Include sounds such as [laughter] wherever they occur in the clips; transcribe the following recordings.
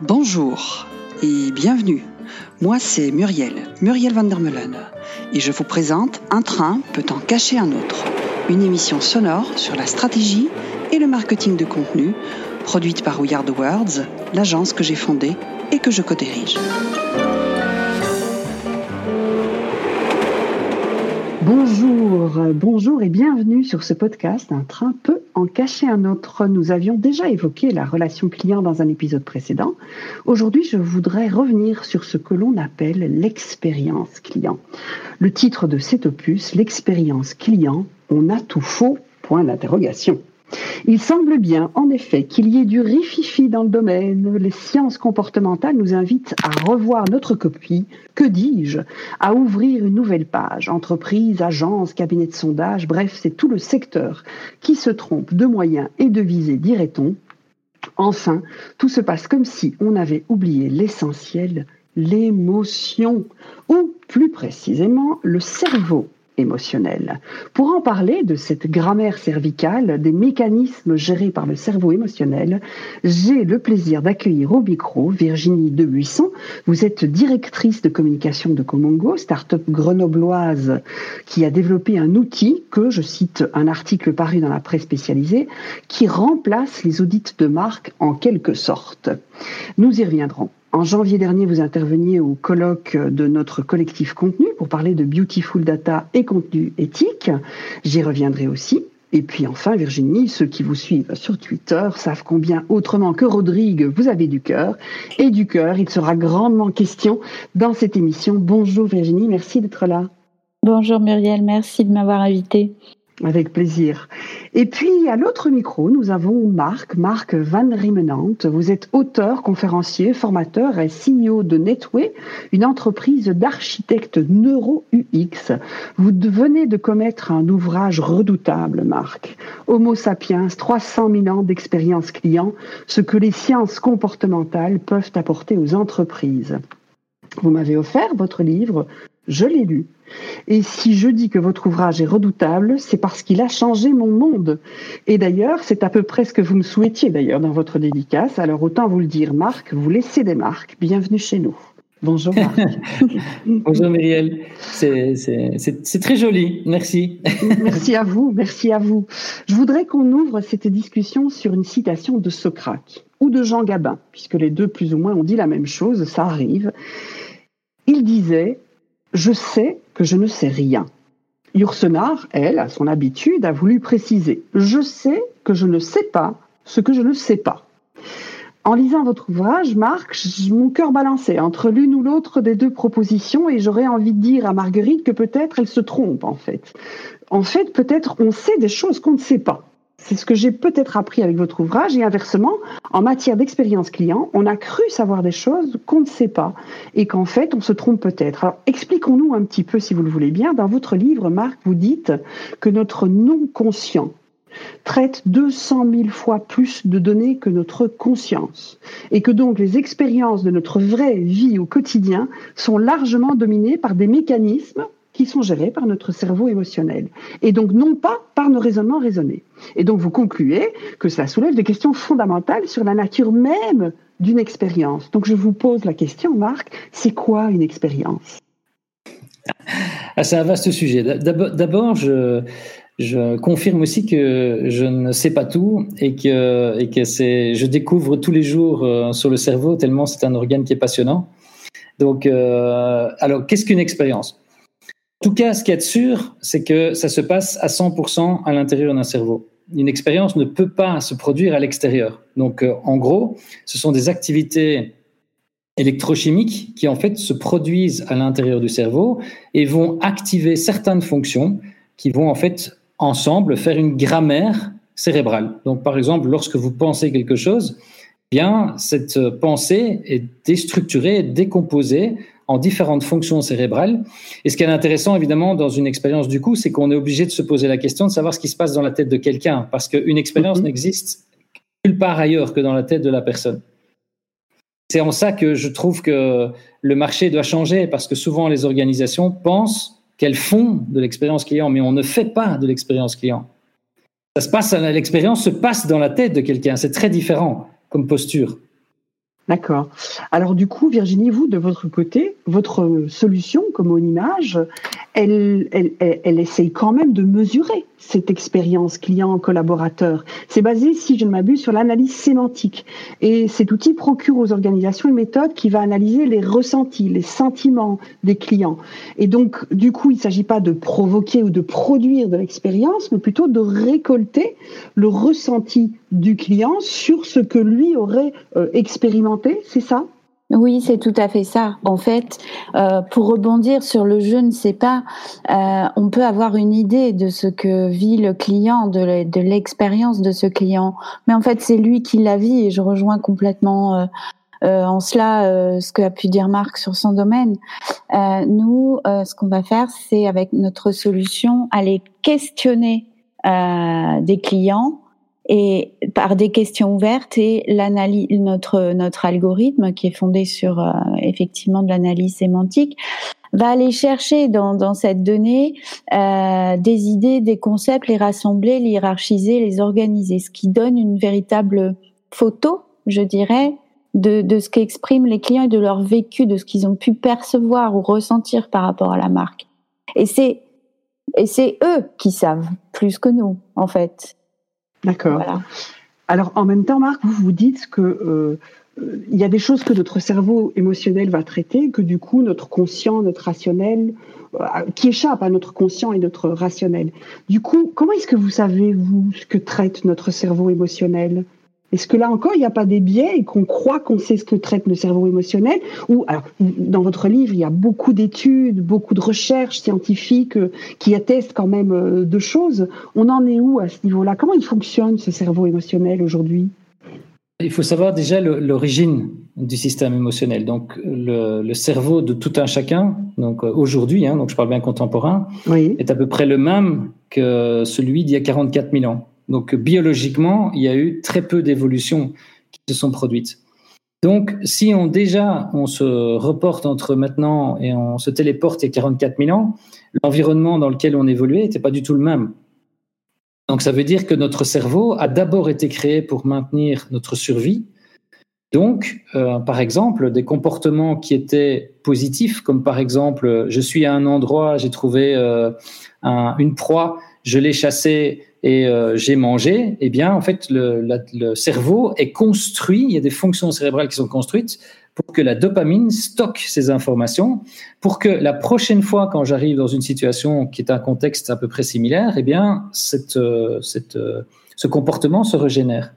Bonjour et bienvenue. Moi, c'est Muriel, Muriel van der Meulen, et je vous présente Un train peut en cacher un autre, une émission sonore sur la stratégie et le marketing de contenu, produite par We Words, l'agence que j'ai fondée et que je co-dirige. Bonjour, bonjour et bienvenue sur ce podcast Un train peut en cacher un autre. Nous avions déjà évoqué la relation client dans un épisode précédent. Aujourd'hui, je voudrais revenir sur ce que l'on appelle l'expérience client. Le titre de cet opus, l'expérience client, on a tout faux, point d'interrogation. Il semble bien, en effet, qu'il y ait du rififi dans le domaine. Les sciences comportementales nous invitent à revoir notre copie, que dis-je, à ouvrir une nouvelle page. Entreprises, agences, cabinets de sondage, bref, c'est tout le secteur qui se trompe de moyens et de visées, dirait-on. Enfin, tout se passe comme si on avait oublié l'essentiel, l'émotion, ou plus précisément le cerveau Pour en parler de cette grammaire cervicale, des mécanismes gérés par le cerveau émotionnel, j'ai le plaisir d'accueillir au micro Virginie Debuisson. Vous êtes directrice de communication de Comongo, start-up grenobloise qui a développé un outil que, je cite un article paru dans la presse spécialisée, qui remplace les audits de marque en quelque sorte. Nous y reviendrons. En janvier dernier, vous interveniez au colloque de notre collectif contenu pour parler de Beautiful Data et contenu éthique. J'y reviendrai aussi. Et puis enfin, Virginie, ceux qui vous suivent sur Twitter savent combien autrement que Rodrigue, vous avez du cœur. Et du cœur, il sera grandement question dans cette émission. Bonjour Virginie, merci d'être là. Bonjour Muriel, merci de m'avoir invitée. Avec plaisir. Et puis, à l'autre micro, nous avons Marc, Marc Van Riemenant. Vous êtes auteur, conférencier, formateur et CEO de Netway, une entreprise d'architectes neuro-UX. Vous venez de commettre un ouvrage redoutable, Marc. Homo sapiens, 300 000 ans d'expérience client, ce que les sciences comportementales peuvent apporter aux entreprises. Vous m'avez offert votre livre, je l'ai lu. Et si je dis que votre ouvrage est redoutable, c'est parce qu'il a changé mon monde. Et d'ailleurs, c'est à peu près ce que vous me souhaitiez d'ailleurs dans votre dédicace. Alors autant vous le dire, Marc, vous laissez des marques. Bienvenue chez nous. Bonjour Marc. [laughs] Bonjour Muriel. C'est très joli. Merci. [laughs] merci à vous. Merci à vous. Je voudrais qu'on ouvre cette discussion sur une citation de Socrate ou de Jean Gabin, puisque les deux plus ou moins ont dit la même chose. Ça arrive. Il disait je sais que je ne sais rien. Yourcenar, elle, à son habitude, a voulu préciser Je sais que je ne sais pas ce que je ne sais pas. En lisant votre ouvrage, Marc, mon cœur balançait entre l'une ou l'autre des deux propositions et j'aurais envie de dire à Marguerite que peut-être elle se trompe en fait. En fait, peut-être on sait des choses qu'on ne sait pas. C'est ce que j'ai peut-être appris avec votre ouvrage et inversement, en matière d'expérience client, on a cru savoir des choses qu'on ne sait pas et qu'en fait on se trompe peut-être. Alors expliquons-nous un petit peu, si vous le voulez bien, dans votre livre, Marc, vous dites que notre non-conscient traite 200 000 fois plus de données que notre conscience et que donc les expériences de notre vraie vie au quotidien sont largement dominées par des mécanismes qui sont gérés par notre cerveau émotionnel, et donc non pas par nos raisonnements raisonnés. Et donc vous concluez que cela soulève des questions fondamentales sur la nature même d'une expérience. Donc je vous pose la question, Marc, c'est quoi une expérience? Ah, C'est un vaste sujet. D'abord, je, confirme aussi que je ne sais pas tout et que, je découvre tous les jours euh, sur le cerveau tellement c'est un organe qui est passionnant. Donc, euh, alors, qu'est-ce qu'une expérience? en tout cas, ce qu'il y a de sûr, c'est que ça se passe à 100% à l'intérieur d'un cerveau. Une expérience ne peut pas se produire à l'extérieur. Donc, euh, en gros, ce sont des activités électrochimiques qui, en fait, se produisent à l'intérieur du cerveau et vont activer certaines fonctions qui vont, en fait, ensemble faire une grammaire cérébrale. Donc, par exemple, lorsque vous pensez quelque chose, bien, cette pensée est déstructurée, décomposée en différentes fonctions cérébrales. Et ce qui est intéressant, évidemment, dans une expérience du coup, c'est qu'on est obligé de se poser la question de savoir ce qui se passe dans la tête de quelqu'un, parce qu'une expérience mhm. n'existe nulle part ailleurs que dans la tête de la personne. C'est en ça que je trouve que le marché doit changer, parce que souvent les organisations pensent qu'elles font de l'expérience client, mais on ne fait pas de l'expérience client. Ça se passe, l'expérience se passe dans la tête de quelqu'un. C'est très différent comme posture. D'accord. Alors du coup, Virginie, vous, de votre côté, votre solution comme image, elle, elle, elle, essaye quand même de mesurer cette expérience client-collaborateur. C'est basé, si je ne m'abuse, sur l'analyse sémantique. Et cet outil procure aux organisations une méthode qui va analyser les ressentis, les sentiments des clients. Et donc, du coup, il ne s'agit pas de provoquer ou de produire de l'expérience, mais plutôt de récolter le ressenti du client sur ce que lui aurait euh, expérimenté, c'est ça? Oui, c'est tout à fait ça. En fait, euh, pour rebondir sur le je ne sais pas, euh, on peut avoir une idée de ce que vit le client, de l'expérience de ce client, mais en fait, c'est lui qui la vit et je rejoins complètement euh, en cela ce que a pu dire Marc sur son domaine. nous, ce qu'on va faire, c'est avec notre solution aller questionner des clients et par des questions ouvertes et l'analyse notre notre algorithme qui est fondé sur euh, effectivement de l'analyse sémantique va aller chercher dans, dans cette donnée euh, des idées, des concepts, les rassembler, les hiérarchiser, les organiser, ce qui donne une véritable photo, je dirais, de, de ce qu'expriment les clients et de leur vécu, de ce qu'ils ont pu percevoir ou ressentir par rapport à la marque. Et c'est et c'est eux qui savent plus que nous, en fait. D'accord. Alors en même temps, Marc, vous vous dites que euh, il y a des choses que notre cerveau émotionnel va traiter, que du coup notre conscient, notre rationnel, euh, qui échappe à notre conscient et notre rationnel. Du coup, comment est-ce que vous savez, vous, ce que traite notre cerveau émotionnel? Est-ce que là encore, il n'y a pas des biais et qu'on croit qu'on sait ce que traite le cerveau émotionnel Ou alors, dans votre livre, il y a beaucoup d'études, beaucoup de recherches scientifiques euh, qui attestent quand même euh, de choses. On en est où à ce niveau-là? Comment il fonctionne ce cerveau émotionnel aujourd'hui? Il faut savoir déjà l'origine du système émotionnel. Donc, le, cerveau de tout un chacun, donc euh, aujourd'hui, hein, donc je parle bien contemporain, est à peu près le même que celui d'il y a 44 000 ans. Donc biologiquement, il y a eu très peu d'évolutions qui se sont produites. Donc si on déjà on se reporte entre maintenant et on se téléporte il y a 44 000 ans, l'environnement dans lequel on évoluait n'était pas du tout le même. Donc ça veut dire que notre cerveau a d'abord été créé pour maintenir notre survie. Donc, euh, par exemple, des comportements qui étaient positifs, comme par exemple, je suis à un endroit, j'ai trouvé euh, une proie, je l'ai chassée, et euh, j'ai mangé, eh bien, en fait, le, le, cerveau est construit, il y a des fonctions cérébrales qui sont construites pour que la dopamine stocke ces informations, pour que la prochaine fois, quand j'arrive dans une situation qui est un contexte à peu près similaire, eh bien, cette, euh, cette, euh, ce comportement se régénère.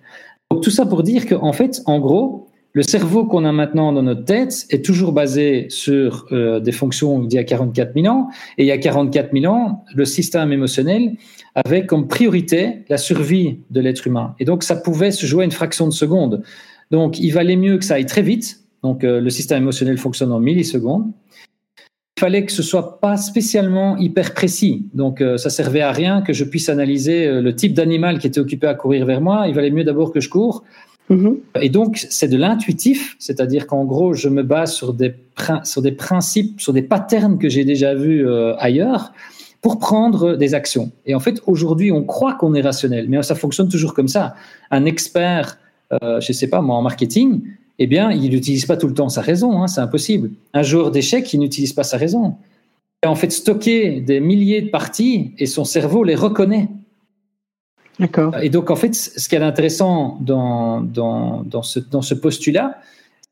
Donc, tout ça pour dire qu'en fait, en gros, le cerveau qu'on a maintenant dans notre tête est toujours basé sur des fonctions d'il y a 44 000 ans. Et il y a 44 000 ans, le système émotionnel avait comme priorité la survie de l'être humain. Et donc, ça pouvait se jouer une fraction de seconde. Donc, il valait mieux que ça aille très vite. Donc, euh, le système émotionnel fonctionne en millisecondes. Il fallait que ce soit pas spécialement hyper précis. Donc, euh, ça servait à rien que je puisse analyser euh, le type d'animal qui était occupé à courir vers moi. Il valait mieux d'abord que je cours. Mm-hmm. Et donc, c'est de l'intuitif, c'est-à-dire qu'en gros, je me base sur des, sur des principes, sur des patterns que j'ai déjà vus ailleurs pour prendre des actions. Et en fait, aujourd'hui, on croit qu'on est rationnel, mais ça fonctionne toujours comme ça. Un expert, euh, je ne sais pas moi, en marketing, eh bien, il n'utilise pas tout le temps sa raison, hein, c'est impossible. Un joueur d'échecs, il n'utilise pas sa raison. Il a en fait stocké des milliers de parties et son cerveau les reconnaît. D'accord. Et donc, en fait, ce qui est intéressant dans, dans, dans ce, dans ce postulat,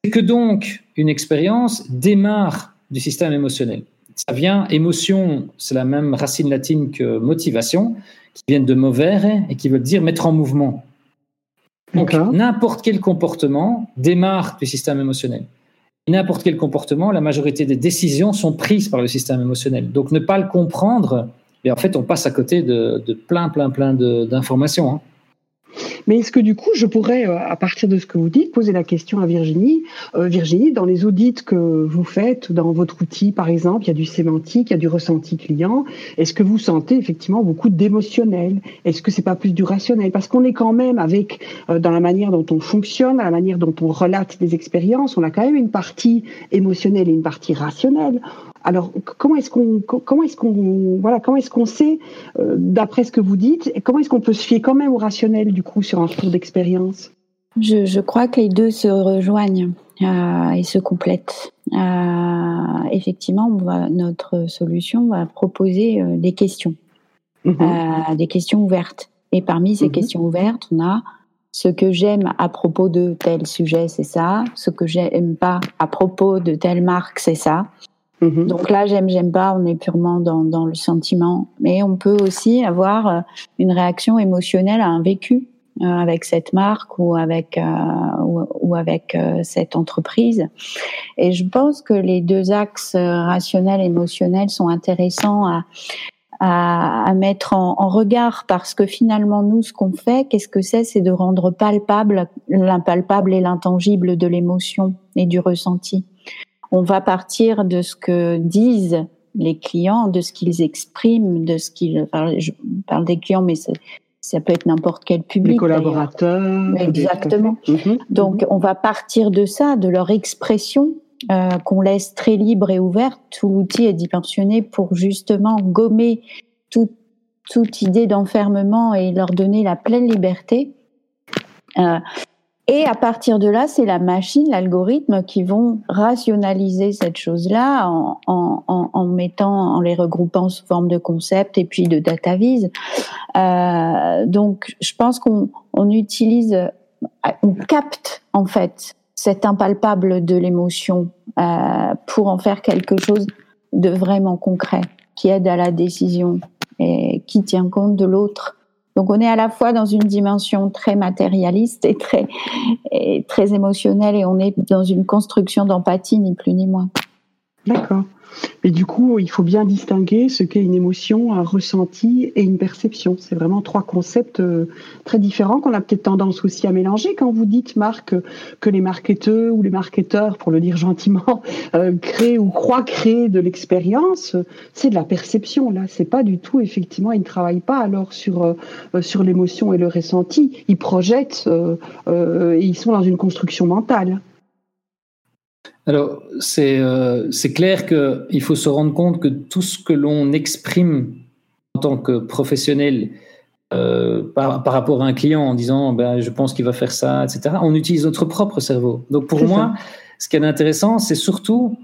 c'est que donc une expérience démarre du système émotionnel ça vient, émotion, c'est la même racine latine que motivation, qui viennent de movere et qui veulent dire mettre en mouvement. Donc, n'importe quel comportement démarre du système émotionnel. N'importe quel comportement, la majorité des décisions sont prises par le système émotionnel. Donc, ne pas le comprendre, et en fait, on passe à côté de, plein, plein, plein d'informations. Hein. Mais est-ce que du coup, je pourrais, euh, à partir de ce que vous dites, poser la question à Virginie euh, Virginie, dans les audits que vous faites, dans votre outil, par exemple, il y a du sémantique, il y a du ressenti client. Est-ce que vous sentez effectivement beaucoup d'émotionnel? Est-ce que c'est pas plus du rationnel? Parce qu'on est quand même avec, euh, dans la manière dont on fonctionne, dans la manière dont on relate des expériences, on a quand même une partie émotionnelle et une partie rationnelle. Alors, comment est-ce qu'on, comment est-ce qu'on, voilà, comment est-ce qu'on sait, euh, d'après ce que vous dites, comment est-ce qu'on peut se fier quand même au rationnel du coup sur un retour d'expérience? Je, je, crois que les deux se rejoignent euh, et se complètent. Euh, effectivement, notre solution va proposer des questions, mm-hmm. des questions ouvertes. Et parmi ces mm-hmm. questions ouvertes, on a ce que j'aime à propos de tel sujet, c'est ça. Ce que j'aime pas à propos de telle marque, c'est ça. Mhm. Donc là, j'aime, j'aime pas, on est purement dans, dans, le sentiment. Mais on peut aussi avoir euh, une réaction émotionnelle à un vécu euh, avec cette marque ou avec euh, ou, avec euh, cette entreprise. Et je pense que les deux axes rationnels émotionnels sont intéressants à à, à mettre en, en, regard parce que finalement nous ce qu'on fait qu'est-ce que c'est? C'est de rendre palpable l'impalpable et l'intangible de l'émotion et du ressenti on va partir de ce que disent les clients, de ce qu'ils expriment, de ce qu'ils. Enfin, je parle des clients, mais ça peut être n'importe quel public. Les collaborateurs. Exactement. Mhm. Donc, mhm. on va partir de ça, de leur expression, euh, qu'on laisse très libre et ouverte. Tout l'outil est dimensionné pour justement gommer tout, toute idée d'enfermement et leur donner la pleine liberté. Euh, et à partir de là, c'est la machine, l'algorithme qui vont rationaliser cette chose-là en, en, en, mettant, en les regroupant sous forme de concept et puis de data vise. Euh, donc, je pense qu'on on utilise, on capte en fait cet impalpable de l'émotion euh, pour en faire quelque chose de vraiment concret qui aide à la décision et qui tient compte de l'autre donc on est à la fois dans une dimension très matérialiste et très, et très émotionnelle et on est dans une construction d'empathie, ni plus ni moins. D'accord. Mais du coup, il faut bien distinguer ce qu'est une émotion, un ressenti et une perception. C'est vraiment trois concepts euh, très différents qu'on a peut-être tendance aussi à mélanger. Quand vous dites, Marc, que les marketeurs ou les marketeurs, pour le dire gentiment, [laughs] euh, créent ou croient créer de l'expérience, c'est de la perception. Là, c'est pas du tout, effectivement, ils ne travaillent pas alors sur, euh, sur l'émotion et le ressenti. Ils projettent et ils sont dans une construction mentale. Alors, euh, c'est clair qu'il faut se rendre compte que tout ce que l'on exprime en tant que professionnel euh, par, par, rapport à un client en disant ben, je pense qu'il va faire ça, etc., on utilise notre propre cerveau. Donc, pour moi, ce qui est intéressant, c'est surtout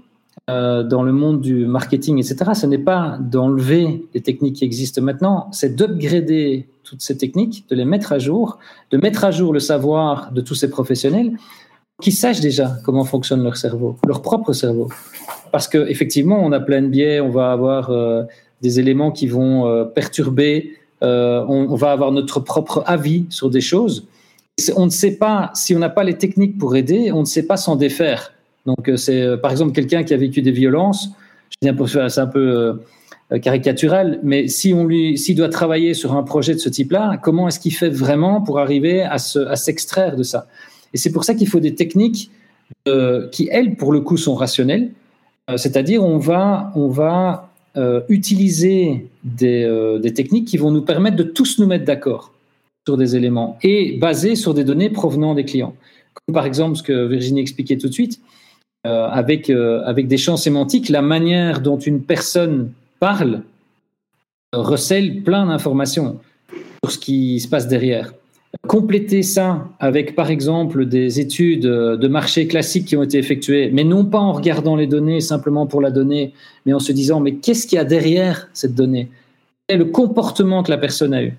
euh, dans le monde du marketing, etc., ce n'est pas d'enlever les techniques qui existent maintenant, c'est d'upgrader toutes ces techniques, de les mettre à jour, de mettre à jour le savoir de tous ces professionnels qui sachent déjà comment fonctionne leur cerveau, leur propre cerveau. Parce que effectivement, on a plein de biais, on va avoir euh, des éléments qui vont euh, perturber, euh, on, va avoir notre propre avis sur des choses. On ne sait pas, si on n'a pas les techniques pour aider, on ne sait pas s'en défaire. Donc, c'est par exemple quelqu'un qui a vécu des violences, c'est un peu caricatural, mais si on lui, s'il doit travailler sur un projet de ce type-là, comment est-ce qu'il fait vraiment pour arriver à s'extraire de ça? Et c'est pour ça qu'il faut des techniques euh, qui, elles, pour le coup, sont rationnelles. Euh, c'est-à-dire, on va, on va euh, utiliser des, des, techniques qui vont nous permettre de tous nous mettre d'accord sur des éléments et basés sur des données provenant des clients. Comme par exemple ce que Virginie expliquait tout de suite, avec, avec des champs sémantiques, la manière dont une personne parle recèle plein d'informations sur ce qui se passe derrière. Compléter ça avec, par exemple, des études de marché classiques qui ont été effectuées, mais non pas en regardant les données simplement pour la donnée, mais en se disant, mais qu'est-ce qu'il y a derrière cette donnée? Quel est le comportement que la personne a eu?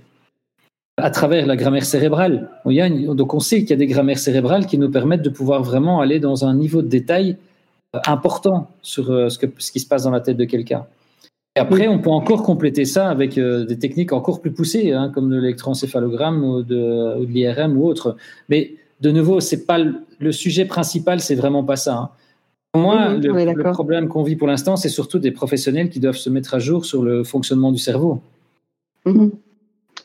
À travers la grammaire cérébrale. donc on sait qu'il y a des grammaires cérébrales qui nous permettent de pouvoir vraiment aller dans un niveau de détail euh, important sur euh, ce, qui se passe dans la tête de quelqu'un. Et après, on peut encore compléter ça avec euh, des techniques encore plus poussées, hein, comme l'électroencéphalogramme ou de, ou de l'IRM ou autre. Mais de nouveau, c'est pas le, sujet principal, c'est vraiment pas ça. Hein. Pour moi, le, problème qu'on vit pour l'instant, c'est surtout des professionnels qui doivent se mettre à jour sur le fonctionnement du cerveau. Mhm.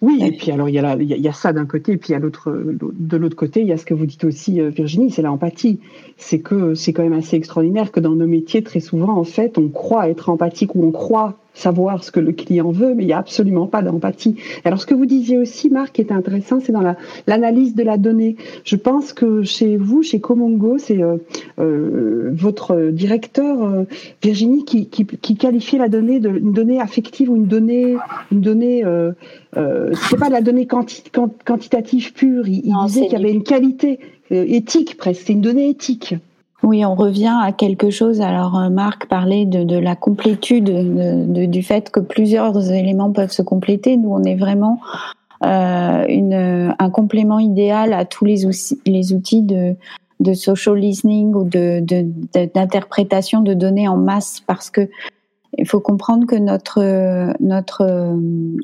Oui, et puis alors il y a, il y a ça d'un côté, et puis à l'autre, de l'autre côté, il y a ce que vous dites aussi, euh, Virginie, c'est l'empathie. C'est que c'est quand même assez extraordinaire que dans nos métiers, très souvent, en fait, on croit être empathique ou on croit savoir ce que le client veut, mais il n'y a absolument pas d'empathie. Alors ce que vous disiez aussi, Marc, qui est intéressant, c'est dans l'analyse de la donnée. Je pense que chez vous, chez Comongo, c'est euh, euh, votre directeur, euh, Virginie, qui, qui, qui qualifiait la donnée de une donnée affective ou une donnée, une donnée, c'est pas la donnée quanti, quantitative pure. Il, il disait qu'il y avait une qualité éthique presque. C'est une donnée éthique. Oui, on revient à quelque chose. Alors, euh, Marc parlait de, la complétude, de, du fait que plusieurs éléments peuvent se compléter. Nous, on est vraiment euh, une, un complément idéal à tous les, outils, de, social listening ou d'interprétation de, données en masse parce que il faut comprendre que notre, notre euh,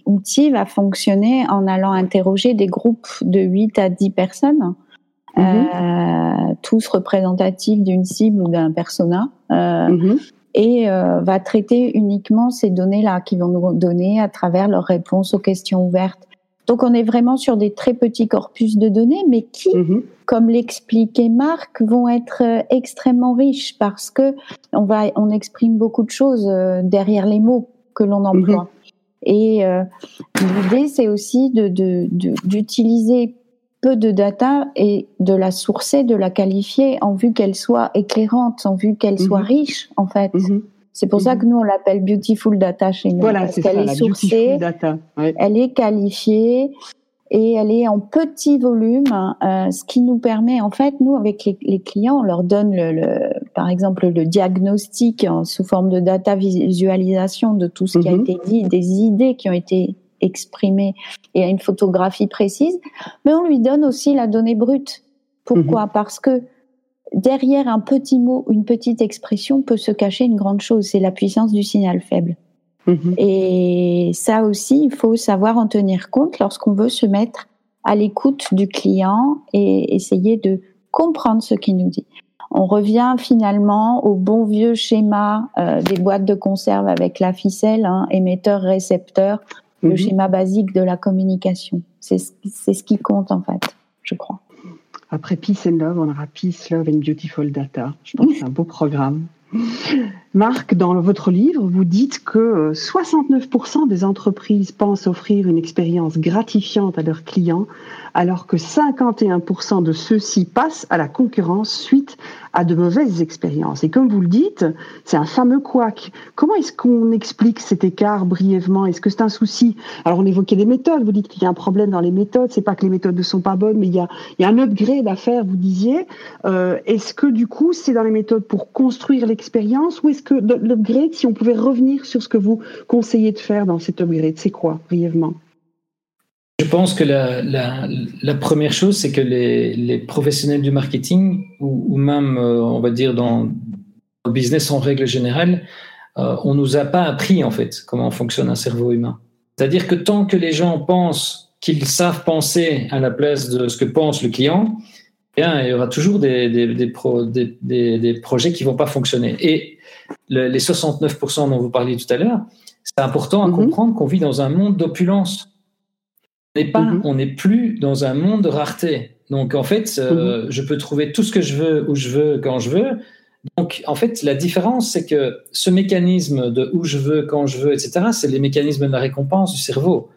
outil va fonctionner en allant interroger des groupes de 8 à 10 personnes Mhm. Euh, tous représentatifs d'une cible ou d'un persona. Euh, mhm. Et euh, va traiter uniquement ces données-là qui vont nous donner à travers leurs réponses aux questions ouvertes. Donc on est vraiment sur des très petits corpus de données, mais qui, mhm. comme l'expliquait Marc, vont être extrêmement riches parce que on va, on exprime beaucoup de choses derrière les mots que l'on emploie. Et l'idée, c'est aussi de, d'utiliser de, peu de data et de la sourcer, de la qualifier en vue qu'elle soit éclairante, en vue qu'elle soit mhm. riche, en fait. Mhm. C'est pour ça mhm. que nous, on l'appelle beautiful data chez nous. Voilà, parce qu'elle est, sourcée, elle est qualifiée et elle est en petit volume, euh, ce qui nous permet, en fait, nous, avec les, clients, on leur donne, le, par exemple, le diagnostic sous forme de data visualisation de tout ce qui a été dit, des idées qui ont été exprimé et à une photographie précise, mais on lui donne aussi la donnée brute. Pourquoi? Mhm. Parce que derrière un petit mot, une petite expression peut se cacher une grande chose, c'est la puissance du signal faible. Mhm. Et ça aussi, il faut savoir en tenir compte lorsqu'on veut se mettre à l'écoute du client et essayer de comprendre ce qu'il nous dit. On revient finalement au bon vieux schéma euh, des boîtes de conserve avec la ficelle, hein, émetteur-récepteur le mhm. schéma basique de la communication. C'est ce qui compte en fait, je crois. Après Peace and Love, on aura Peace, Love and Beautiful Data. Je pense que c'est un beau programme. Marc, dans votre livre, vous dites que 69% des entreprises pensent offrir une expérience gratifiante à leurs clients, alors que 51% de ceux-ci passent à la concurrence suite à de mauvaises expériences. Et comme vous le dites, c'est un fameux couac. Comment est-ce qu'on explique cet écart brièvement? Est-ce que c'est un souci? Alors on évoquait les méthodes, vous dites qu'il y a un problème dans les méthodes, c'est pas que les méthodes ne sont pas bonnes, mais il y a, il y a un upgrade à faire, vous disiez. Euh, est-ce que du coup c'est dans les méthodes pour construire l'expérience ou est-ce que l'upgrade, si on pouvait revenir sur ce que vous conseillez de faire dans cet upgrade, c'est quoi brièvement? Je pense que la, première chose, c'est que les, professionnels du marketing, ou, même, euh, on va dire, dans le business en règle générale, euh, on nous a pas appris, en fait, comment fonctionne un cerveau humain. C'est-à-dire que tant que les gens pensent qu'ils savent penser à la place de ce que pense le client, il y aura toujours des, des, des, des projets qui vont pas fonctionner. Et les 69% dont vous parliez tout à l'heure, c'est important à mm-hmm. comprendre qu'on vit dans un monde d'opulence n'est pas, mhm. on n'est plus dans un monde de rareté. Donc en fait, euh, mhm. je peux trouver tout ce que je veux où je veux quand je veux. Donc en fait, la différence, c'est que ce mécanisme de où je veux, quand je veux, etc., c'est les mécanismes de la récompense du cerveau.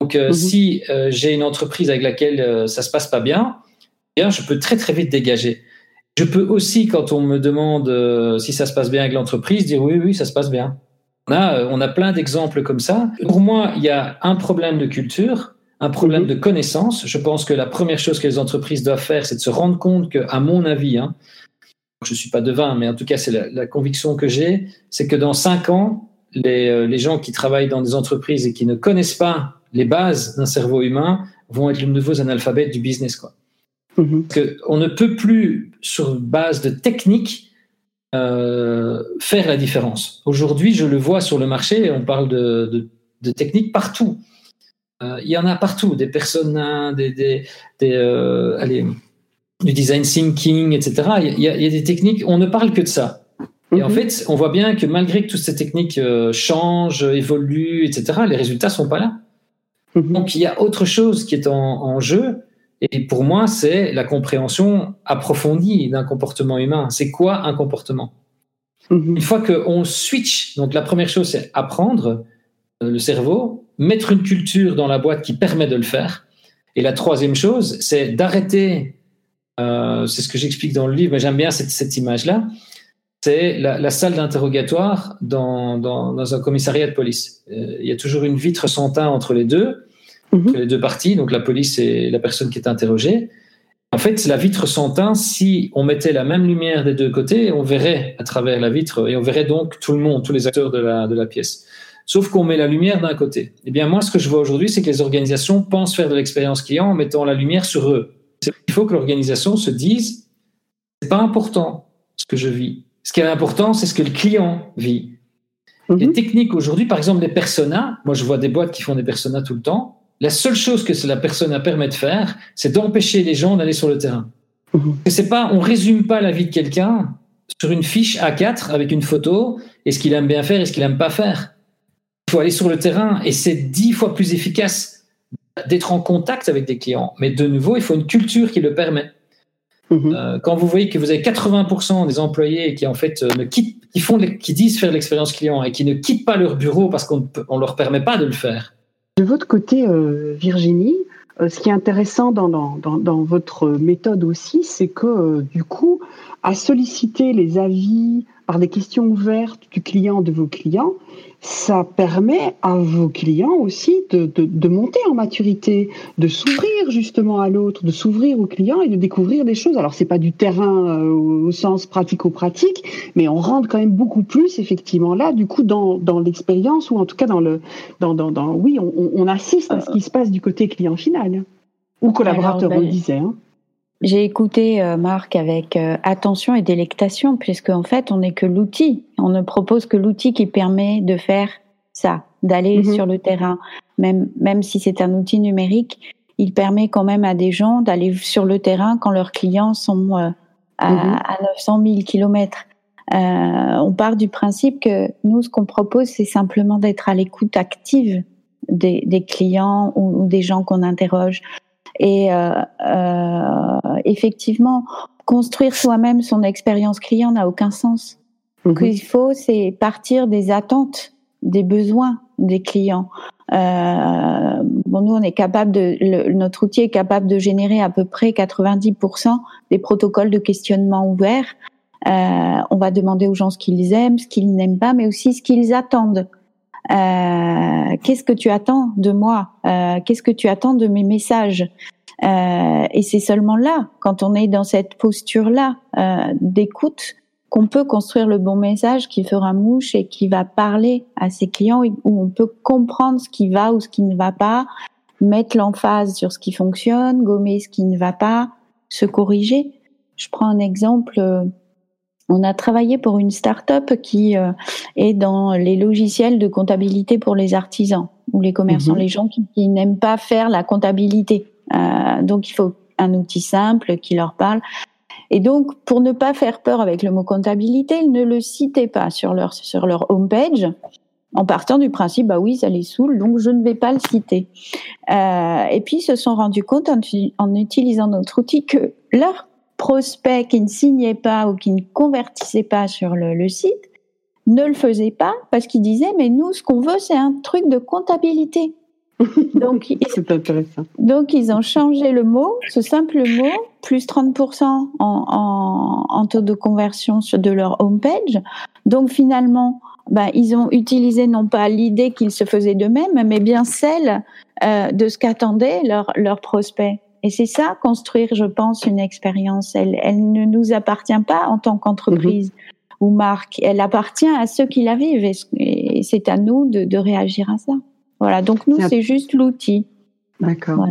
Donc euh, mhm. si euh, j'ai une entreprise avec laquelle ça se passe pas bien, bien, je peux très très vite dégager. Je peux aussi, quand on me demande si ça se passe bien avec l'entreprise, dire oui, oui, ça se passe bien. On a, on a plein d'exemples comme ça. Pour moi, il y a un problème de culture un problème mhm. de connaissance. Je pense que la première chose que les entreprises doivent faire, c'est de se rendre compte que, à mon avis, hein, je ne suis pas devin, mais en tout cas, c'est la, conviction que j'ai, c'est que dans cinq ans, les, euh, les, gens qui travaillent dans des entreprises et qui ne connaissent pas les bases d'un cerveau humain vont être les nouveaux analphabètes du business. Quoi. Mhm. que on ne peut plus, sur base de techniques, euh, faire la différence. Aujourd'hui, je le vois sur le marché, on parle de, de, de techniques partout. Euh, il y en a partout, des personnes, des, des, des euh, allez, du design thinking, etc. Il y, a, il y, a, des techniques, on ne parle que de ça. Et en mhm. fait, on voit bien que malgré que toutes ces techniques changent, évoluent, etc., les résultats sont pas là. Mhm. Donc il y a autre chose qui est en, en jeu. Et pour moi, c'est la compréhension approfondie d'un comportement humain. C'est quoi un comportement? Mhm. Une fois qu'on switch, donc la première chose, c'est apprendre euh, le cerveau, mettre une culture dans la boîte qui permet de le faire. Et la troisième chose, c'est d'arrêter, euh, c'est ce que j'explique dans le livre, mais j'aime bien cette, image-là, c'est la, salle d'interrogatoire dans, un commissariat de police. Euh, il y a toujours une vitre sans teint entre les deux, mhm. les deux parties, donc la police et la personne qui est interrogée. En fait, la vitre sans teint, si on mettait la même lumière des deux côtés, on verrait à travers la vitre et on verrait donc tout le monde, tous les acteurs de la, de la pièce. Sauf qu'on met la lumière d'un côté. Eh bien, moi, ce que je vois aujourd'hui, c'est que les organisations pensent faire de l'expérience client en mettant la lumière sur eux. Il faut que l'organisation se dise, c'est pas important ce que je vis. Ce qui est important, c'est ce que le client vit. Mhm. Les techniques aujourd'hui, par exemple, les personas, moi je vois des boîtes qui font des personas tout le temps, la seule chose que la persona permet de faire, c'est d'empêcher les gens d'aller sur le terrain. Mhm. C'est pas, on résume pas la vie de quelqu'un sur une fiche A4 avec une photo et ce qu'il aime bien faire et ce qu'il aime pas faire. Il faut aller sur le terrain et c'est dix fois plus efficace d'être en contact avec des clients. Mais de nouveau, il faut une culture qui le permet. Mhm. Euh, quand vous voyez que vous avez 80% des employés qui en fait euh, ne quittent, qui font, qui disent faire l'expérience client et qui ne quittent pas leur bureau parce qu'on ne leur permet pas de le faire, de votre côté, euh, Virginie, euh, ce qui est intéressant dans, votre méthode aussi, c'est que euh, du coup, à solliciter les avis par des questions ouvertes du client de vos clients, ça permet à vos clients aussi de, de, de monter en maturité, de s'ouvrir justement à l'autre, de s'ouvrir au client et de découvrir des choses. Alors c'est pas du terrain euh, au sens pratico-pratique, mais on rentre quand même beaucoup plus effectivement là, du coup dans, dans l'expérience ou en tout cas dans le dans, dans, dans oui, on, on, assiste à ce qui se passe du côté client final ou collaborateur, on le disait. Hein. J'ai écouté euh, Marc avec euh, attention et délectation, puisque en fait, on n'est que l'outil. On ne propose que l'outil qui permet de faire ça, d'aller mhm. sur le terrain. Même, même si c'est un outil numérique, il permet quand même à des gens d'aller sur le terrain quand leurs clients sont euh, à, mhm. à 900 000 kilomètres. on part du principe que nous, ce qu'on propose, c'est simplement d'être à l'écoute active des, des clients ou, ou des gens qu'on interroge. Et euh, euh, effectivement, construire soi-même son expérience client n'a aucun sens. Ce qu'il mhm. faut, c'est partir des attentes, des besoins des clients. Euh, bon, nous, on est capable de, notre outil est capable de générer à peu près 90% des protocoles de questionnement ouverts. Euh, on va demander aux gens ce qu'ils aiment, ce qu'ils n'aiment pas, mais aussi ce qu'ils attendent. Euh, qu'est-ce que tu attends de moi? Euh, Qu'est-ce que tu attends de mes messages? Euh, Et c'est seulement là, quand on est dans cette posture-là d'écoute, qu'on peut construire le bon message qui fera mouche et qui va parler à ses clients, où on peut comprendre ce qui va ou ce qui ne va pas, mettre l'emphase sur ce qui fonctionne, gommer ce qui ne va pas, se corriger. Je prends un exemple on a travaillé pour une start-up qui euh, est dans les logiciels de comptabilité pour les artisans ou les commerçants, mhm. les gens qui, n'aiment pas faire la comptabilité. Euh, donc il faut un outil simple qui leur parle. Et donc, pour ne pas faire peur avec le mot comptabilité, ils ne le citaient pas sur leur sur leur homepage, en partant du principe, bah oui, ça les saoule, donc je ne vais pas le citer. Euh, et puis, ils se sont rendus compte en, en utilisant notre outil que leur prospects qui ne signaient pas ou qui ne convertissaient pas sur le, site ne le faisaient pas parce qu'ils disaient mais nous ce qu'on veut c'est un truc de comptabilité. [laughs] Donc, c'est intéressant. Donc ils ont changé le mot, ce simple mot, plus 30% en, en, en, taux de conversion sur de leur homepage. Donc finalement, ben, ils ont utilisé non pas l'idée qu'ils se faisaient d'eux-mêmes, mais bien celle euh, de ce qu'attendaient leurs leur prospects. Et c'est ça, construire, je pense, une expérience. Elle, elle ne nous appartient pas en tant qu'entreprise mhm. ou marque. Elle appartient à ceux qui la vivent. Et c'est à nous de, de réagir à ça. Voilà. Donc nous, c'est juste l'outil. D'accord.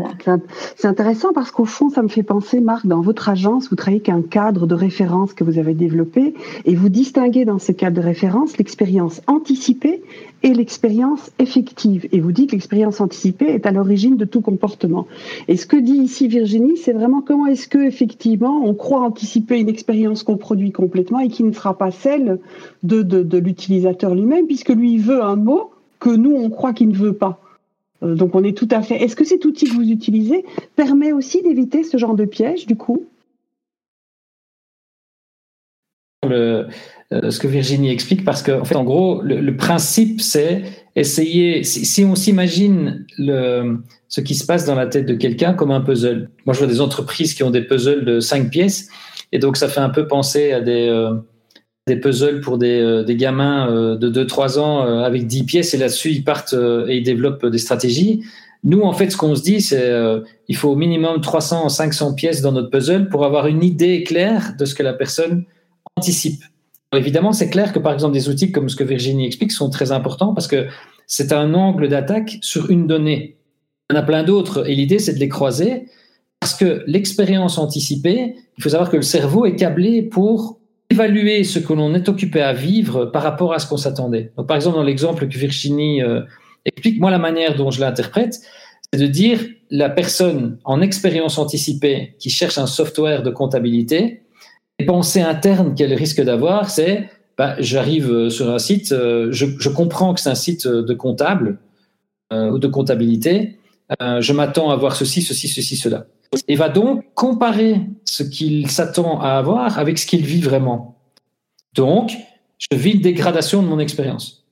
C'est intéressant parce qu'au fond, ça me fait penser, Marc, dans votre agence, vous travaillez qu'un cadre de référence que vous avez développé et vous distinguez dans ce cadre de référence l'expérience anticipée et l'expérience effective. Et vous dites que l'expérience anticipée est à l'origine de tout comportement. Et ce que dit ici Virginie, c'est vraiment comment est-ce que effectivement on croit anticiper une expérience qu'on produit complètement et qui ne sera pas celle de, de, de l'utilisateur lui-même, puisque lui veut un mot que nous on croit qu'il ne veut pas. Euh, donc on est tout à fait. Est-ce que cet outil que vous utilisez permet aussi d'éviter ce genre de piège du coup? Euh, ce que Virginie explique parce qu'en en fait, en gros, le, principe, c'est essayer, si, on s'imagine ce qui se passe dans la tête de quelqu'un comme un puzzle. Moi, je vois des entreprises qui ont des puzzles de cinq pièces, et donc ça fait un peu penser à des, euh, des puzzles pour des, euh, gamins de 2-3 ans avec 10 pièces, et là-dessus, ils partent et ils développent des stratégies. Nous, en fait, ce qu'on se dit, c'est il faut au minimum 300 500 pièces dans notre puzzle pour avoir une idée claire de ce que la personne anticipe évidemment, c'est clair que par exemple des outils comme ce que Virginie explique sont très importants parce que c'est un angle d'attaque sur une donnée. Il y en a plein d'autres et l'idée c'est de les croiser parce que l'expérience anticipée, il faut savoir que le cerveau est câblé pour évaluer ce que l'on est occupé à vivre par rapport à ce qu'on s'attendait. Donc par exemple dans l'exemple que Virginie euh, explique, moi la manière dont je l'interprète, c'est de dire la personne en expérience anticipée qui cherche un software de comptabilité, les pensées internes qu'elle risque d'avoir, c'est bah, j'arrive euh, sur un site, euh, je, comprends que c'est un site de comptable ou de comptabilité, je m'attends à voir ceci, ceci, ceci, cela. Et va donc comparer ce qu'il s'attend à avoir avec ce qu'il vit vraiment. Donc, je vis une dégradation de mon expérience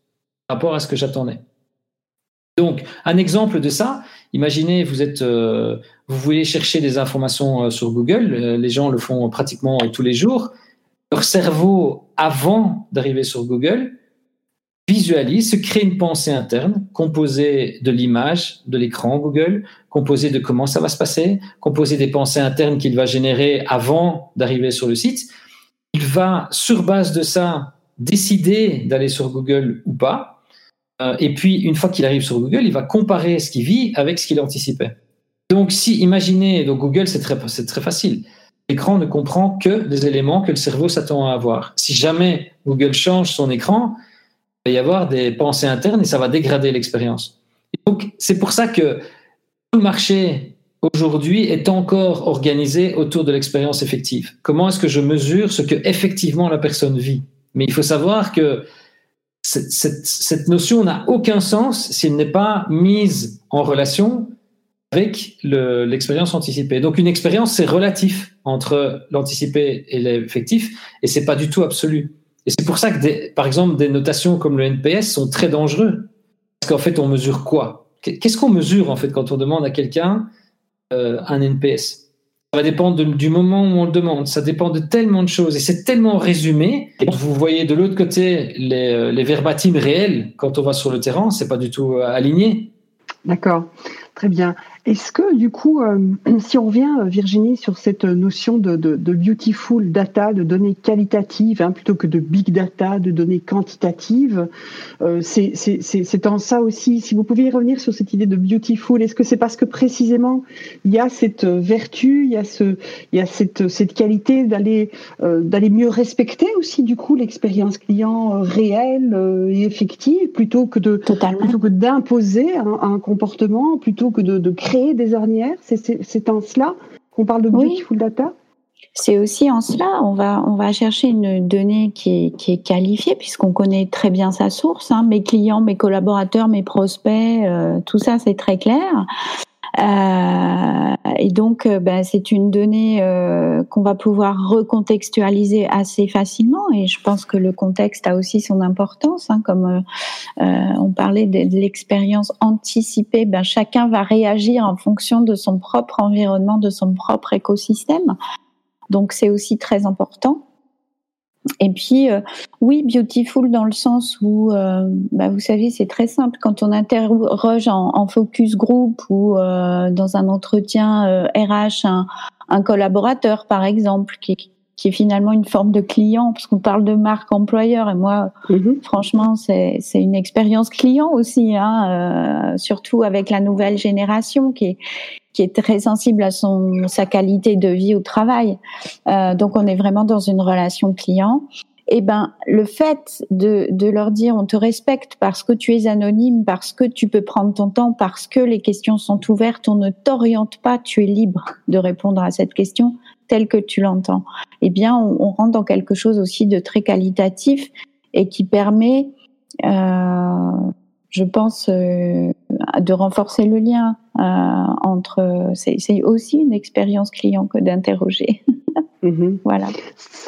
par rapport à ce que j'attendais. Donc, un exemple de ça, imaginez, vous êtes, euh, vous voulez chercher des informations euh, sur Google, euh, les gens le font pratiquement tous les jours. Leur cerveau, avant d'arriver sur Google, visualise, se crée une pensée interne composée de l'image de l'écran Google, composée de comment ça va se passer, composée des pensées internes qu'il va générer avant d'arriver sur le site. Il va, sur base de ça, décider d'aller sur Google ou pas euh, et puis, une fois qu'il arrive sur Google, il va comparer ce qu'il vit avec ce qu'il anticipait. Donc, si, imaginez, donc Google, c'est très, très facile. L'écran ne comprend que des éléments que le cerveau s'attend à avoir. Si jamais Google change son écran, va y avoir des pensées internes et ça va dégrader l'expérience. Donc, c'est pour ça que tout le marché aujourd'hui est encore organisé autour de l'expérience effective. Comment est-ce que je mesure ce que effectivement la personne vit? Mais il faut savoir que cette, notion n'a aucun sens s'il n'est pas mise en relation avec l'expérience anticipée. Donc une expérience, c'est relatif entre l'anticipé et l'effectif, et c'est pas du tout absolu. Et c'est pour ça que, par exemple, des notations comme le NPS sont très dangereux. Parce qu'en fait, on mesure quoi? Qu'est-ce qu'on mesure en fait quand on demande à quelqu'un euh, un NPS ça va dépendre du moment où on le demande. Ça dépend de tellement de choses et c'est tellement résumé. Et vous voyez de l'autre côté les, euh, les verbatims réels quand on va sur le terrain, c'est pas du tout euh, aligné. D'accord, très bien. Est-ce que du coup, euh, [clears throat] si on revient, euh, Virginie, sur cette notion de, de, de beautiful data, de données qualitatives, hein, plutôt que de big data, de données quantitatives, euh, c'est en ça aussi, si vous pouviez revenir sur cette idée de beautiful, est-ce que c'est parce que précisément il y a cette vertu, il y a, ce, il y a cette, cette qualité d'aller euh, d'aller mieux respecter aussi du coup l'expérience client réelle et effective, plutôt que de plutôt que d'imposer un, un, comportement, plutôt que de, de créer des ornières C'est en cela qu'on parle de beautiful data? C'est aussi en cela, on va, on va chercher une donnée qui est, qui est qualifiée puisqu'on connaît très bien sa source. Hein. mes clients, mes collaborateurs, mes prospects, euh, tout ça c'est très clair. Euh, et donc, euh, ben, c'est une donnée euh, qu'on va pouvoir recontextualiser assez facilement. Et je pense que le contexte a aussi son importance. Hein, comme on parlait de, de l'expérience anticipée, ben, chacun va réagir en fonction de son propre environnement, de son propre écosystème. Donc, c'est aussi très important. Et puis, euh, oui, beautiful dans le sens où, euh, bah, vous savez, c'est très simple. Quand on interroge en, focus group ou euh, dans un entretien RH un, un, collaborateur, par exemple, qui, qui est finalement une forme de client, parce qu'on parle de marque employeur. Et moi, mhm. franchement, c'est une expérience client aussi, hein, surtout avec la nouvelle génération qui est, qui est très sensible à son sa qualité de vie au travail. Euh, donc on est vraiment dans une relation client. Et eh ben le fait de, de leur dire on te respecte parce que tu es anonyme, parce que tu peux prendre ton temps, parce que les questions sont ouvertes, on ne t'oriente pas, tu es libre de répondre à cette question telle que tu l'entends. Eh bien on, rentre dans quelque chose aussi de très qualitatif et qui permet euh, je pense, euh, de renforcer le lien entre. C'est aussi une expérience client que d'interroger. [laughs] Mhm. Voilà.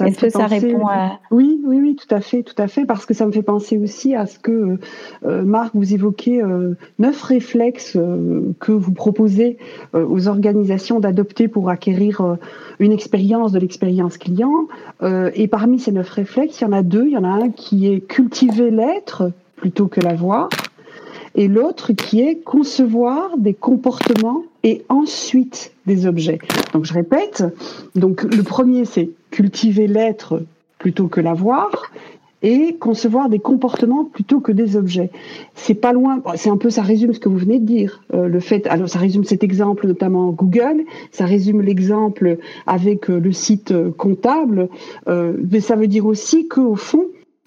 Est-ce que ça répond à... Oui, oui, oui, tout à fait, tout à fait, parce que ça me fait penser aussi à ce que, euh, Marc, vous évoquez euh, neuf réflexes euh, que vous proposez aux organisations d'adopter pour acquérir une expérience de l'expérience client. et parmi ces neuf réflexes, il y en a deux. Il y en a un qui est cultiver l'être plutôt que l'avoir et l'autre qui est concevoir des comportements et ensuite des objets. Donc je répète, donc le premier c'est cultiver l'être plutôt que l'avoir et concevoir des comportements plutôt que des objets. C'est pas loin, c'est un peu ça résume ce que vous venez de dire. Euh, le fait, alors ça résume cet exemple notamment Google, ça résume l'exemple avec euh, le site euh, comptable, mais ça veut dire aussi qu'au fond,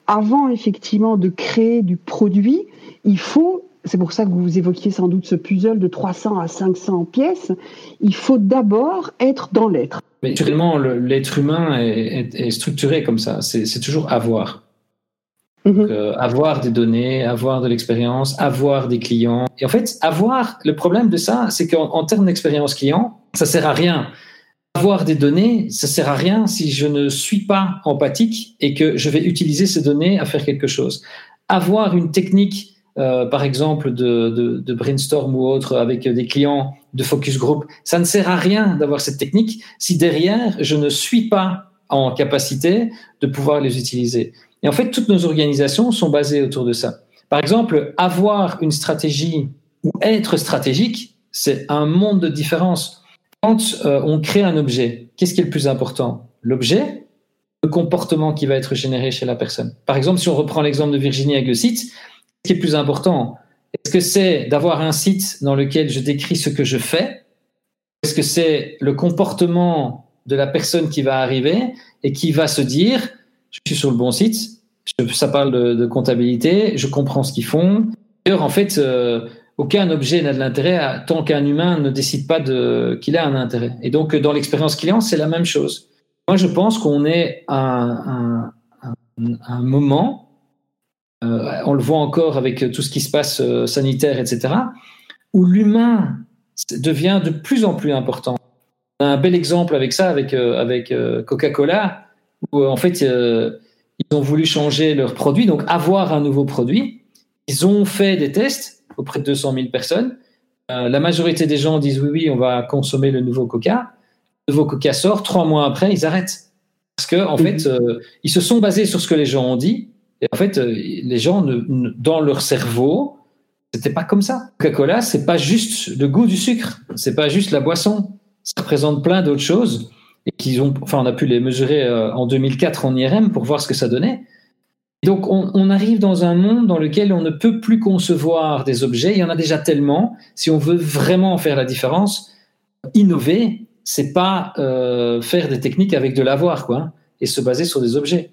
avant effectivement de créer du produit, il faut c'est pour ça que vous évoquiez sans doute ce puzzle de 300 à 500 pièces, il faut d'abord être dans l'être. Mais naturellement, l'être humain est, structuré comme ça, c'est toujours avoir. Mhm. Euh, avoir des données, avoir de l'expérience, avoir des clients. Et en fait, avoir, le problème de ça, c'est qu'en termes d'expérience client, ça sert à rien. Avoir des données, ça sert à rien si je ne suis pas empathique et que je vais utiliser ces données à faire quelque chose. Avoir une technique euh, par exemple, de, brainstorm ou autre avec des clients de focus group, ça ne sert à rien d'avoir cette technique si derrière, je ne suis pas en capacité de pouvoir les utiliser. Et en fait, toutes nos organisations sont basées autour de ça. Par exemple, avoir une stratégie ou être stratégique, c'est un monde de différence. Quand euh, on crée un objet, qu'est-ce qui est le plus important? L'objet, le comportement qui va être généré chez la personne. Par exemple, si on reprend l'exemple de Virginie avec le site, qui est plus important Est-ce que c'est d'avoir un site dans lequel je décris ce que je fais? Est-ce que c'est le comportement de la personne qui va arriver et qui va se dire je suis sur le bon site, ça parle de, comptabilité, je comprends ce qu'ils font. D'ailleurs, en fait, euh, aucun objet n'a de l'intérêt tant qu'un humain ne décide pas qu'il a un intérêt. Et donc, dans l'expérience client, c'est la même chose. Moi, je pense qu'on est à un moment euh, on le voit encore avec tout ce qui se passe euh, sanitaire, etc., où l'humain devient de plus en plus important. On a un bel exemple avec ça, avec, euh, avec Coca-Cola, où en fait, ils ont voulu changer leur produit, donc avoir un nouveau produit. Ils ont fait des tests auprès de 200 000 personnes. la majorité des gens disent oui, oui, on va consommer le nouveau Coca. Le nouveau Coca sort, trois mois après, ils arrêtent. Parce que en fait, ils se sont basés sur ce que les gens ont dit, et en fait, euh, les gens, dans leur cerveau, c'était pas comme ça. Coca-Cola, c'est pas juste le goût du sucre, c'est pas juste la boisson. Ça représente plein d'autres choses et qu'ils ont, enfin, on a pu les mesurer euh, en 2004 en IRM pour voir ce que ça donnait. donc, on, arrive dans un monde dans lequel on ne peut plus concevoir des objets. Il y en a déjà tellement. Si on veut vraiment faire la différence, innover, c'est pas euh, faire des techniques avec de l'avoir, quoi, et se baser sur des objets.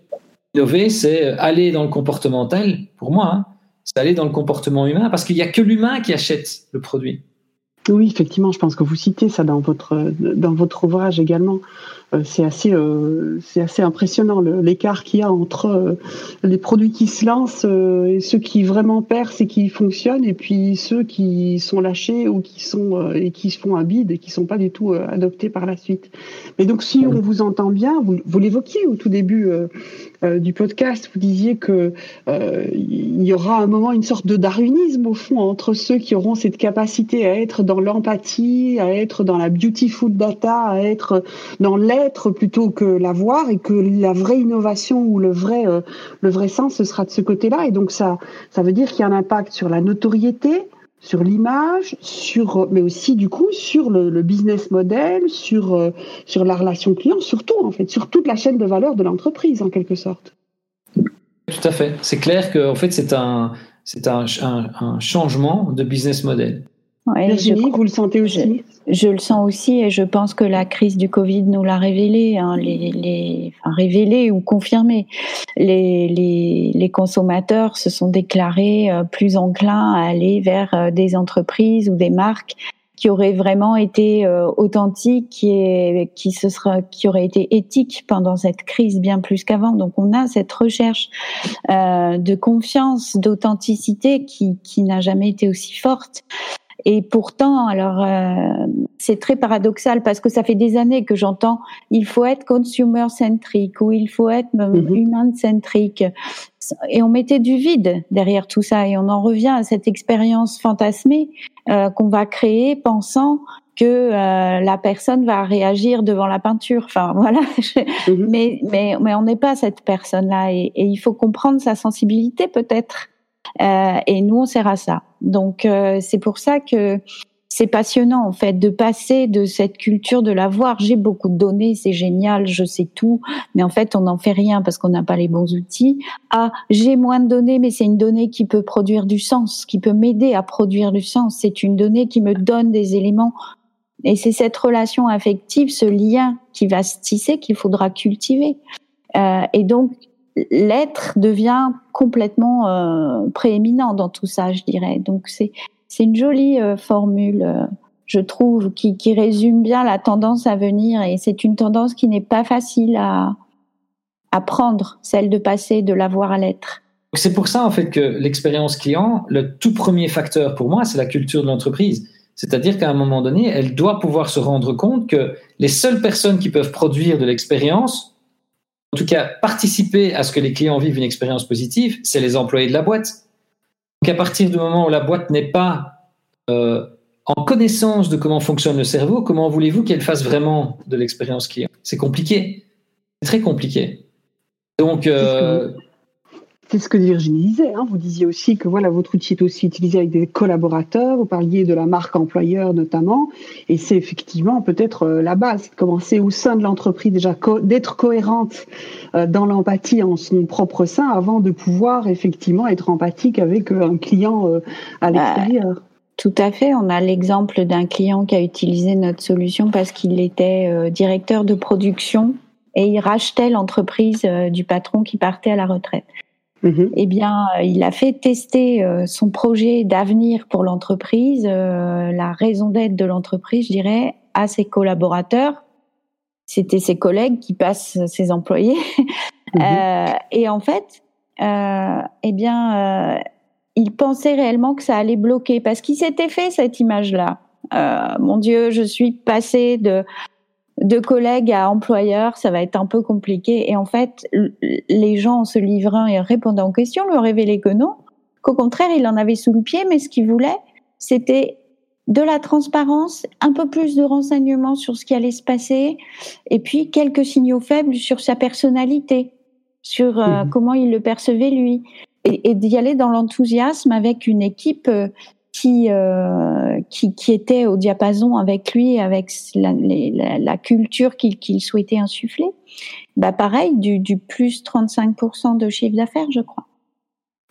Innover, c'est aller dans le comportemental, pour moi, hein. c'est aller dans le comportement humain, parce qu'il n'y a que l'humain qui achète le produit. Oui, effectivement, je pense que vous citez ça dans votre, dans votre ouvrage également. Euh, c'est assez, euh, c'est assez impressionnant l'écart qu'il y a entre euh, les produits qui se lancent et ceux qui vraiment percent et qui fonctionnent, et puis ceux qui sont lâchés ou qui sont et qui se font un bide et qui sont pas du tout adoptés par la suite. Mais donc, si on vous entend bien, vous, vous l'évoquiez au tout début du podcast, vous disiez que il y aura un moment une sorte de darwinisme au fond entre ceux qui auront cette capacité à être dans l'empathie, à être dans la beautiful data, à être dans l'aide être plutôt que l'avoir et que la vraie innovation ou le vrai, euh, le vrai sens, ce sera de ce côté-là. Et donc, ça, ça veut dire qu'il y a un impact sur la notoriété, sur l'image, sur, mais aussi du coup sur le, business model, sur, euh, sur la relation client, surtout en fait, sur toute la chaîne de valeur de l'entreprise en quelque sorte. Tout à fait. C'est clair que en fait c'est un, c'est un, changement de business model. Virginie, vous le sentez aussi je, le sens aussi et je pense que la crise du Covid nous l'a révélé, hein, les, les, enfin, révélé ou confirmé. Les, les, les, consommateurs se sont déclarés euh, plus enclins à aller vers euh, des entreprises ou des marques qui auraient vraiment été euh, authentiques, qui, qui, se sera, qui auraient été éthiques pendant cette crise bien plus qu'avant. Donc on a cette recherche euh, de confiance, d'authenticité qui, qui n'a jamais été aussi forte. Et pourtant, alors euh, c'est très paradoxal parce que ça fait des années que j'entends il faut être consumer centrique ou il faut être mm human centrique et on mettait du vide derrière tout ça et on en revient à cette expérience fantasmée euh, qu'on va créer pensant que euh, la personne va réagir devant la peinture. Enfin [laughs] voilà, mhm. mais mais mais on n'est pas cette personne-là et, et, il faut comprendre sa sensibilité peut-être. Euh, et nous on sert à ça. Donc euh, c'est pour ça que c'est passionnant en fait de passer de cette culture de l'avoir. J'ai beaucoup de données, c'est génial, je sais tout, mais en fait on n'en fait rien parce qu'on n'a pas les bons outils. À j'ai moins de données, mais c'est une donnée qui peut produire du sens, qui peut m'aider à produire du sens. C'est une donnée qui me donne des éléments. Et c'est cette relation affective, ce lien qui va se tisser, qu'il faudra cultiver. Euh, et donc l'être devient complètement euh, prééminent dans tout ça, je dirais. Donc c'est c'est une jolie euh, formule, euh, je trouve, qui, qui, résume bien la tendance à venir. Et c'est une tendance qui n'est pas facile à, à prendre, celle de passer de l'avoir à l'être. C'est pour ça, en fait, que l'expérience client, le tout premier facteur pour moi, c'est la culture de l'entreprise. C'est-à-dire qu'à un moment donné, elle doit pouvoir se rendre compte que les seules personnes qui peuvent produire de l'expérience, en tout cas participer à ce que les clients vivent une expérience positive, c'est les employés de la boîte. Donc à partir du moment où la boîte n'est pas euh, en connaissance de comment fonctionne le cerveau, comment voulez-vous qu'elle fasse vraiment de l'expérience client? C'est compliqué, c'est très compliqué. Donc euh, c'est ce que Virginie disait. Hein. Vous disiez aussi que voilà, votre outil est aussi utilisé avec des collaborateurs. Vous parliez de la marque employeur notamment. Et c'est effectivement peut-être euh, la base. Commencer au sein de l'entreprise déjà d'être cohérente euh, dans l'empathie en son propre sein avant de pouvoir effectivement être empathique avec euh, un client à l'extérieur? Tout à fait. On a l'exemple d'un client qui a utilisé notre solution parce qu'il était directeur de production et il rachetait l'entreprise du patron qui partait à la retraite. Mhm. Eh bien, euh, il a fait tester euh, son projet d'avenir pour l'entreprise, euh, la raison d'être de l'entreprise, je dirais, à ses collaborateurs. C'était ses collègues qui passent ses employés. [laughs] Mhm. et en fait, eh bien, il pensait réellement que ça allait bloquer parce qu'il s'était fait cette image-là. mon Dieu, je suis passé de de collègues à employeurs, ça va être un peu compliqué. Et en fait, les gens, en se livrant et répondant aux questions, lui ont révélé que non, qu'au contraire, il en avait sous le pied, mais ce qu'il voulait, c'était de la transparence, un peu plus de renseignements sur ce qui allait se passer, et puis quelques signaux faibles sur sa personnalité, sur euh, mmh comment il le percevait lui, et, et d'y aller dans l'enthousiasme avec une équipe euh, qui, euh, qui, qui était au diapason avec lui, avec la, la, culture qu'il souhaitait insuffler, bah pareil, du, du plus 35% de chiffre d'affaires, je crois,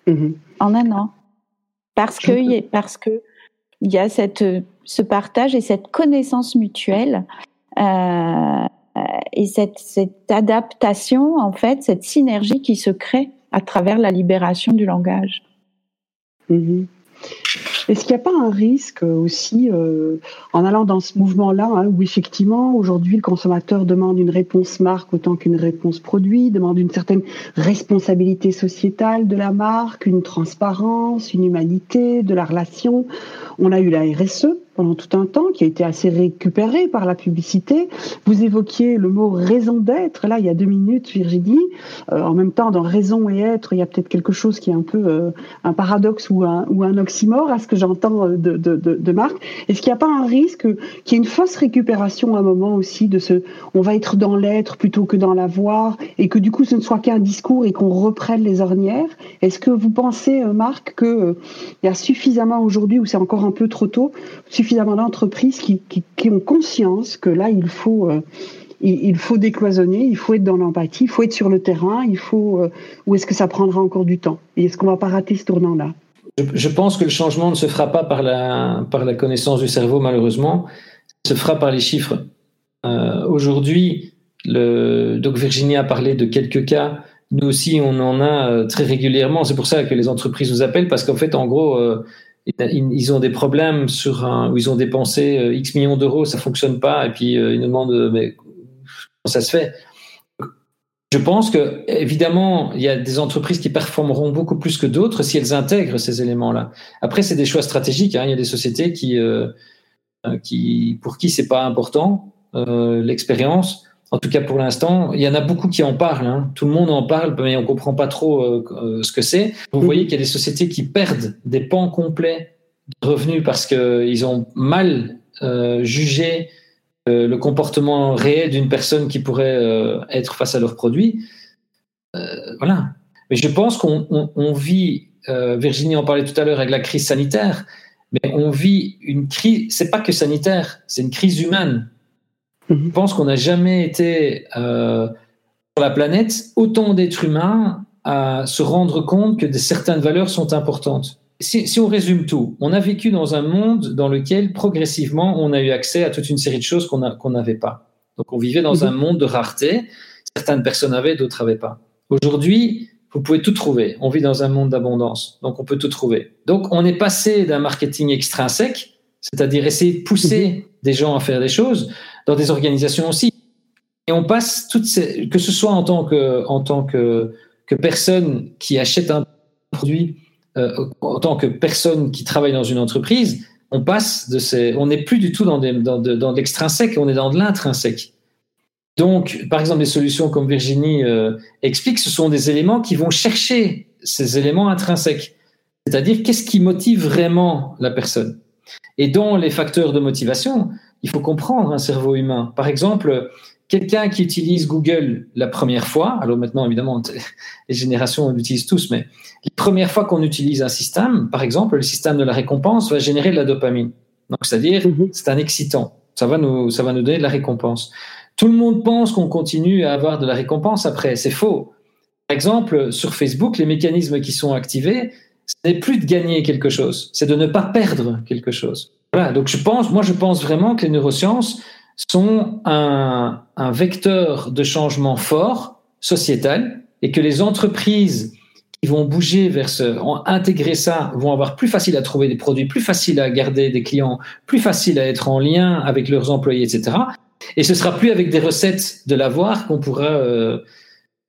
mm-hmm. en un an. Parce que, parce que il y a cette, ce partage et cette connaissance mutuelle euh, et cette, cette adaptation, en fait, cette synergie qui se crée à travers la libération du langage. Mm-hmm. Est-ce qu'il n'y a pas un risque aussi euh, en allant dans ce mouvement-là, hein, où effectivement aujourd'hui le consommateur demande une réponse marque autant qu'une réponse produit, demande une certaine responsabilité sociétale de la marque, une transparence, une humanité de la relation? On a eu la RSE pendant tout un temps, qui a été assez récupéré par la publicité. Vous évoquiez le mot raison d'être, là, il y a deux minutes, Virginie. Euh, en même temps, dans raison et être, il y a peut-être quelque chose qui est un peu euh, un paradoxe ou un, oxymore à ce que j'entends euh, de, de, de, Marc. Est-ce qu'il n'y a pas un risque qu'il y ait une fausse récupération à un moment aussi de ce on va être dans l'être plutôt que dans l'avoir et que du coup ce ne soit qu'un discours et qu'on reprenne les ornières? Est-ce que vous pensez, Marc, qu'il il y a suffisamment aujourd'hui, ou c'est encore un peu trop tôt, suffisamment d'entreprises qui, ont conscience que là, il faut, euh, il, faut décloisonner, il faut être dans l'empathie, il faut être sur le terrain, il faut. Euh, ou est-ce que ça prendra encore du temps? Et est-ce qu'on va pas rater ce tournant-là? Je, pense que le changement ne se fera pas par la, par la connaissance du cerveau, malheureusement. Se fera par les chiffres. Euh, aujourd'hui, donc Virginie a parlé de quelques cas. Nous aussi, on en a très régulièrement. C'est pour ça que les entreprises nous appellent parce qu'en fait, en gros, ils ont des problèmes sur un, où ils ont dépensé euh, X millions d'euros, ça fonctionne pas, et puis euh, ils nous demandent mais comment ça se fait? Je pense que, évidemment, il y a des entreprises qui performeront beaucoup plus que d'autres si elles intègrent ces éléments-là. Après, c'est des choix stratégiques. Hein. Il y a des sociétés qui, euh, euh, qui pour qui c'est pas important euh, l'expérience. En tout cas, pour l'instant, il y en a beaucoup qui en parlent. Hein. Tout le monde en parle, mais on comprend pas trop euh, ce que c'est. Vous voyez qu'il y a des sociétés qui perdent des pans complets de revenus parce qu'ils ont mal jugé le comportement réel d'une personne qui pourrait être face à leurs produits. voilà. Mais je pense qu'on on, on vit, Virginie en parlait tout à l'heure avec la crise sanitaire, mais on vit une crise, c'est pas que sanitaire, c'est une crise humaine. Mhm. Je pense qu'on n'a jamais été euh, sur la planète autant d'êtres humains à se rendre compte que certaines valeurs sont importantes. Si, si, on résume tout, on a vécu dans un monde dans lequel progressivement on a eu accès à toute une série de choses qu'on n'avait pas. Donc on vivait dans mhm. un monde de rareté. Certaines personnes avaient, d'autres n'avaient pas. Aujourd'hui, vous pouvez tout trouver. On vit dans un monde d'abondance, donc on peut tout trouver. Donc on est passé d'un marketing extrinsèque, c'est-à-dire essayer de pousser mhm. des gens à faire des choses, dans des organisations aussi. Et on passe toutes ces, que ce soit en tant que, en tant que, que personne qui achète un produit, euh, en tant que personne qui travaille dans une entreprise, on passe de ces, on n'est plus du tout dans, des, dans, dans l'extrinsèque, on est dans de l'intrinsèque. Donc, par exemple, des solutions comme Virginie euh, explique, ce sont des éléments qui vont chercher ces éléments intrinsèques. C'est-à-dire, qu'est-ce qui motive vraiment la personne? Et dans les facteurs de motivation, il faut comprendre un cerveau humain. Par exemple, quelqu'un qui utilise Google la première fois, alors maintenant, évidemment, [laughs] les générations l'utilisent tous, mais la première fois qu'on utilise un système, par exemple, le système de la récompense va générer de la dopamine. Donc, c'est-à-dire, mhm. c'est un excitant. Ça va nous, ça va nous donner de la récompense. Tout le monde pense qu'on continue à avoir de la récompense après. C'est faux. Par exemple, sur Facebook, les mécanismes qui sont activés, ce n'est plus de gagner quelque chose, c'est de ne pas perdre quelque chose. Voilà. Donc, je pense, moi, je pense vraiment que les neurosciences sont un, un vecteur de changement fort sociétal et que les entreprises qui vont bouger vers ce, intégrer ça, vont avoir plus facile à trouver des produits, plus facile à garder des clients, plus facile à être en lien avec leurs employés, etc. Et ce sera plus avec des recettes de l'avoir qu'on pourra euh,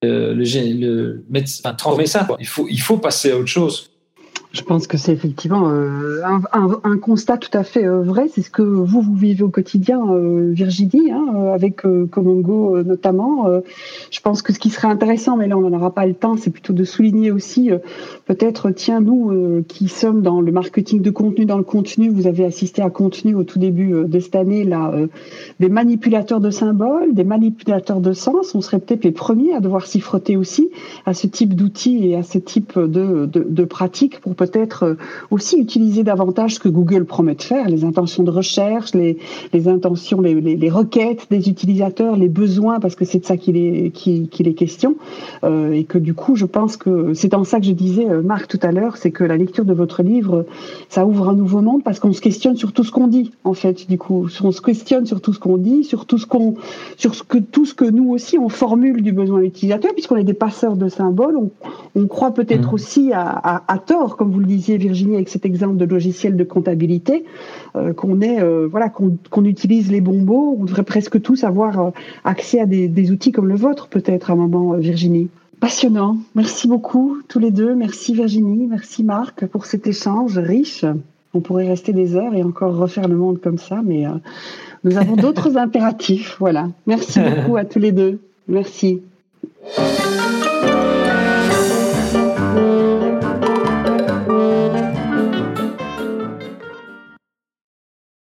euh, le, le, mettre, enfin, transformer ça. Il, faut, il faut passer à autre chose. Je pense que c'est effectivement euh, un, constat tout à fait euh, vrai. C'est ce que vous, vous vivez au quotidien, euh, Virginie, hein, avec Comongo notamment. je pense que ce qui serait intéressant, mais là on n'en aura pas le temps, c'est plutôt de souligner aussi, peut-être, tiens, nous qui sommes dans le marketing de contenu, dans le contenu, vous avez assisté à contenu au tout début de cette année, là, des manipulateurs de symboles, des manipulateurs de sens. On serait peut-être les premiers à devoir s'y frotter aussi à ce type d'outils et à ce type de, de, de pratiques pour peut-être euh, aussi utiliser davantage ce que Google promet de faire, les intentions de recherche, les, les intentions, les, les, les, requêtes des utilisateurs, les besoins, parce que c'est de ça qu'il est, qu'il est question. Euh, et que du coup, je pense que c'est en ça que je disais, euh, Marc, tout à l'heure, c'est que la lecture de votre livre, ça ouvre un nouveau monde parce qu'on se questionne sur tout ce qu'on dit, en fait, du coup. On se questionne sur tout ce qu'on dit, sur tout ce qu'on, sur ce que, tout ce que nous aussi on formule du besoin de l'utilisateur, puisqu'on est des passeurs de symboles, on, on croit peut-être mmh. aussi à, à, à tort, comme vous le disiez Virginie avec cet exemple de logiciel de comptabilité, euh, qu'on est euh, voilà qu'on utilise les bons mots, on devrait presque tous avoir euh, accès à des, outils comme le vôtre peut-être à un moment, Virginie. Passionnant. Merci beaucoup tous les deux. Merci Virginie, merci Marc pour cet échange riche. On pourrait rester des heures et encore refaire le monde comme ça, mais nous avons d'autres [laughs] impératifs. Voilà. Merci beaucoup à tous les deux. Merci.